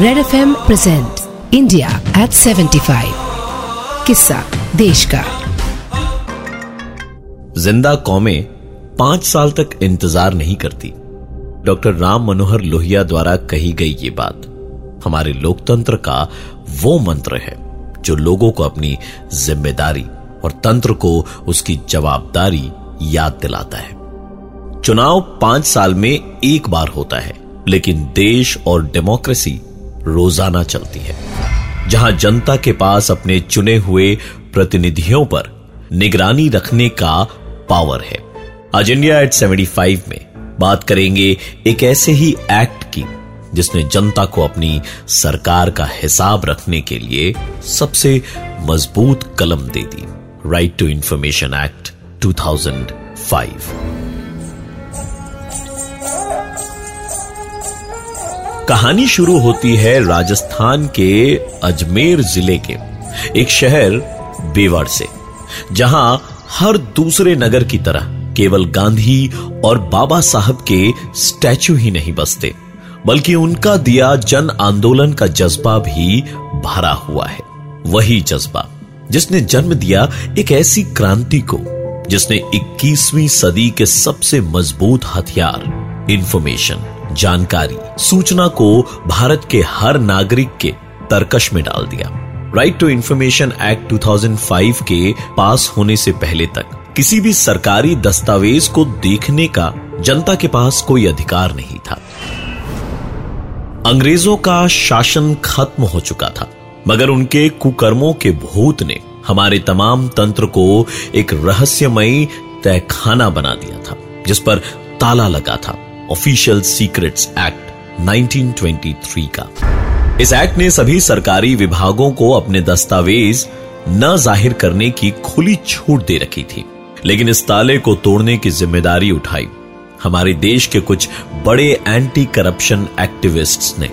Red F M present India at 75 किस्सा देश का। ज़िंदा कौमें पाँच साल तक इंतज़ार नहीं करती। डॉक्टर राम मनोहर लोहिया द्वारा कही गई ये बात। हमारे लोकतंत्र का वो मंत्र है, जो लोगों को अपनी ज़िम्मेदारी और तंत्र को उसकी जवाबदारी याद दिलाता है। चुनाव पाँच साल में एक बार होता है, लेकिन देश और डेमोक्रेसी रोज़ाना चलती है, जहाँ जनता के पास अपने चुने हुए प्रतिनिधियों पर निगरानी रखने का पावर है। आज इंडिया एट 75 में बात करेंगे एक ऐसे ही एक्ट की, जिसने जनता को अपनी सरकार का हिसाब रखने के लिए सबसे मज़बूत कलम दे दी। राइट टू इंफॉर्मेशन एक्ट 2005 कहानी शुरू होती है राजस्थान के अजमेर ज़िले के, एक शहर बेवड़ से, जहाँ हर दूसरे नगर की तरह केवल गांधी और बाबा साहब के स्टैचू ही नहीं बसते, बल्कि उनका दिया जन आंदोलन का जज्बा भी भरा हुआ है, वही जज्बा, जिसने जन्म दिया एक ऐसी क्रांति को, जिसने 21वीं सदी के सबसे मज़बूत हथियार इंफॉर्मेशन जानकारी। सूचना को भारत के हर नागरिक के तरकश में डाल दिया। राइट टू इंफॉर्मेशन एक्ट 2005 के पास होने से पहले तक किसी भी सरकारी दस्तावेज़ को देखने का जनता के पास कोई अधिकार नहीं था। अंग्रेज़ों का शासन खत्म हो चुका था, मगर उनके कुकर्मों के भूत ने हमारे तमाम तंत्र को एक रहस्यमयी तहखाना बना दिया था, जिस पर ताला लगा था। ऑफिशियल सीक्रेट्स एक्ट 1923 का। इस एक्ट ने सभी सरकारी विभागों को अपने दस्तावेज़ न ज़ाहिर करने की खुली छूट दे रखी थी, लेकिन इस ताले को तोड़ने की ज़िम्मेदारी उठाई। हमारे देश के कुछ बड़े एंटी करप्शन एक्टिविस्ट्स ने,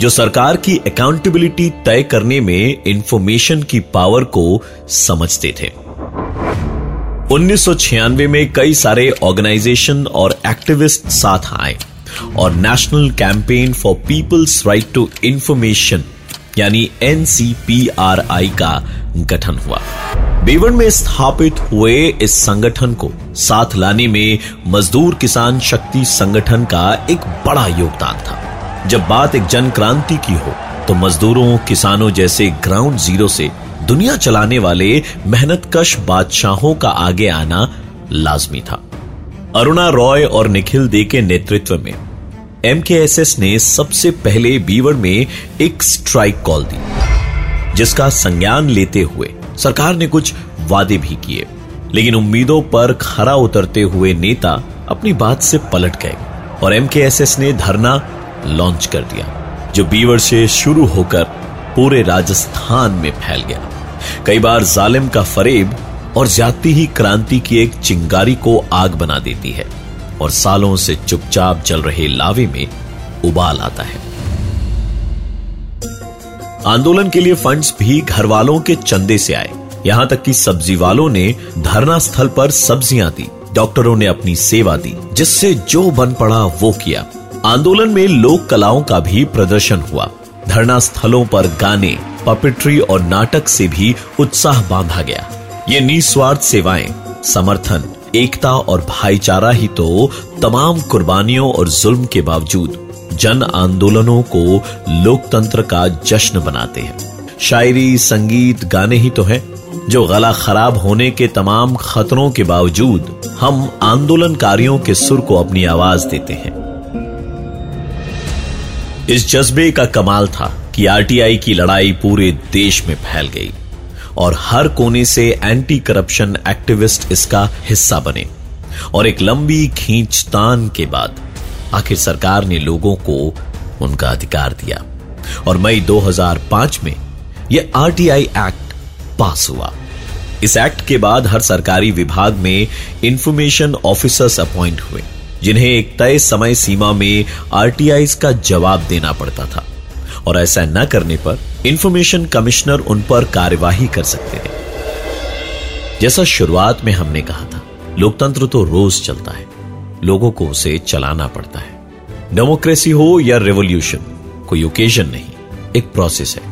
जो सरकार की अकाउंटेबिलिटी तय करने में इंफॉर्मेशन की पावर को समझते थे। 1996 में कई सारे ऑर्गेनाइजेशन और एक्टिविस्ट साथ आए और national campaign for people's right to information, यानी एनसीपीआरआई का गठन हुआ। बेवड़ में स्थापित हुए इस संगठन को साथ लाने में मजदूर किसान शक्ति संगठन का एक बड़ा योगदान था। जब बात एक जन क्रांति की हो तो मजदूरों, किसानों जैसे ग्राउंड ज़ीरो से दुनिया चलाने वाले मेहनतकश बादशाहों का आगे आना लाजमी था। अरुणा रॉय और निखिल दे के नेतृत्व में एमकेएसएस ने सबसे पहले बीवर में एक स्ट्राइक कॉल दी, जिसका संज्ञान लेते हुए सरकार ने कुछ वादे भी किए। लेकिन उम्मीदों पर खरा उतरते हुए नेता अपनी बात से पलट गए और एमकेएसएस ने धरना लॉन्च कर दिया। जो बीवर से शुरू होकर पूरे राजस्थान में फैल गया। कई बार जालिम का फरेब और जाती ही क्रांति की एक चिंगारी को आग बना देती है और सालों से चुपचाप चल रहे लावे में उबाल आता है। आंदोलन के लिए फंड्स भी घर वालों के चंदे से आए। यहाँ तक कि सब्ज़ी वालों ने धरना स्थल पर सब्ज़ियाँ दी। डॉक्टरों ने अपनी सेवा दी, जिससे जो बन पड़ा वो किया। आंदोलन में लोक कलाओं का भी प्रदर्शन हुआ। धरना स्थलों पर गाने पपिट्री और नाटक से भी उत्साह बांधा गया। ये निस्वार्थ सेवाएँ, समर्थन, एकता और भाईचारा ही तो तमाम कुर्बानियों और जुल्म के बावजूद जन आंदोलनों को लोकतंत्र का जश्न बनाते हैं। शायरी, संगीत, गाने ही तो हैं, जो गला खराब होने के तमाम खतरों के बावजूद हम आंदोलनकारियों के सुर को अपनी आवाज़ देते हैं। इस जज्बे का कमाल था कि आरटीआई की लड़ाई पूरे देश में फैल गई और हर कोने से एंटी करप्शन एक्टिविस्ट इसका हिस्सा बने। और एक लंबी खींचतान के बाद आखिर सरकार ने लोगों को उनका अधिकार दिया। और मई 2005 में यह आरटीआई एक्ट पास हुआ। इस एक्ट के बाद हर सरकारी विभाग में इंफॉर्मेशन ऑफिसर्स अपॉइंट हुए। जिन्हें एक तय समय सीमा में आरटीआई का जवाब देना पड़ता था। और ऐसा न करने पर इंफॉर्मेशन कमिश्नर उन पर कार्यवाही कर सकते थे। जैसा शुरुआत में हमने कहा था, लोकतंत्र तो रोज चलता है। लोगों को उसे चलाना पड़ता है। डेमोक्रेसी हो या रेवोल्यूशन, कोई ओकेजन नहीं, एक प्रोसेस है।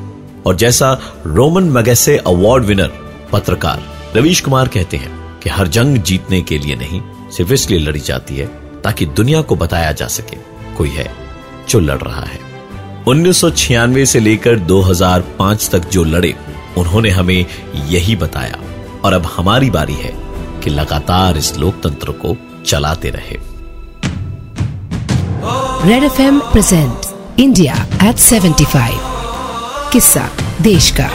और जैसा रोमन मैगेसे अवार्ड विनर, पत्रकार रवीश कुमार कहते हैं कि हर जंग जीतने के लिए नहीं, सिर्फ़ इसलिए लड़ी जाती है ताकि दुनिया को बताया जा सके, कोई है जो लड़ रहा है। उन्नीस सौ छियानवे से लेकर 2005 तक जो लड़े, उन्होंने हमें यही बताया, और अब हमारी बारी है कि लगातार इस लोकतंत्र को चलाते रहे। Red F M present India at 75 किस्सा देश का।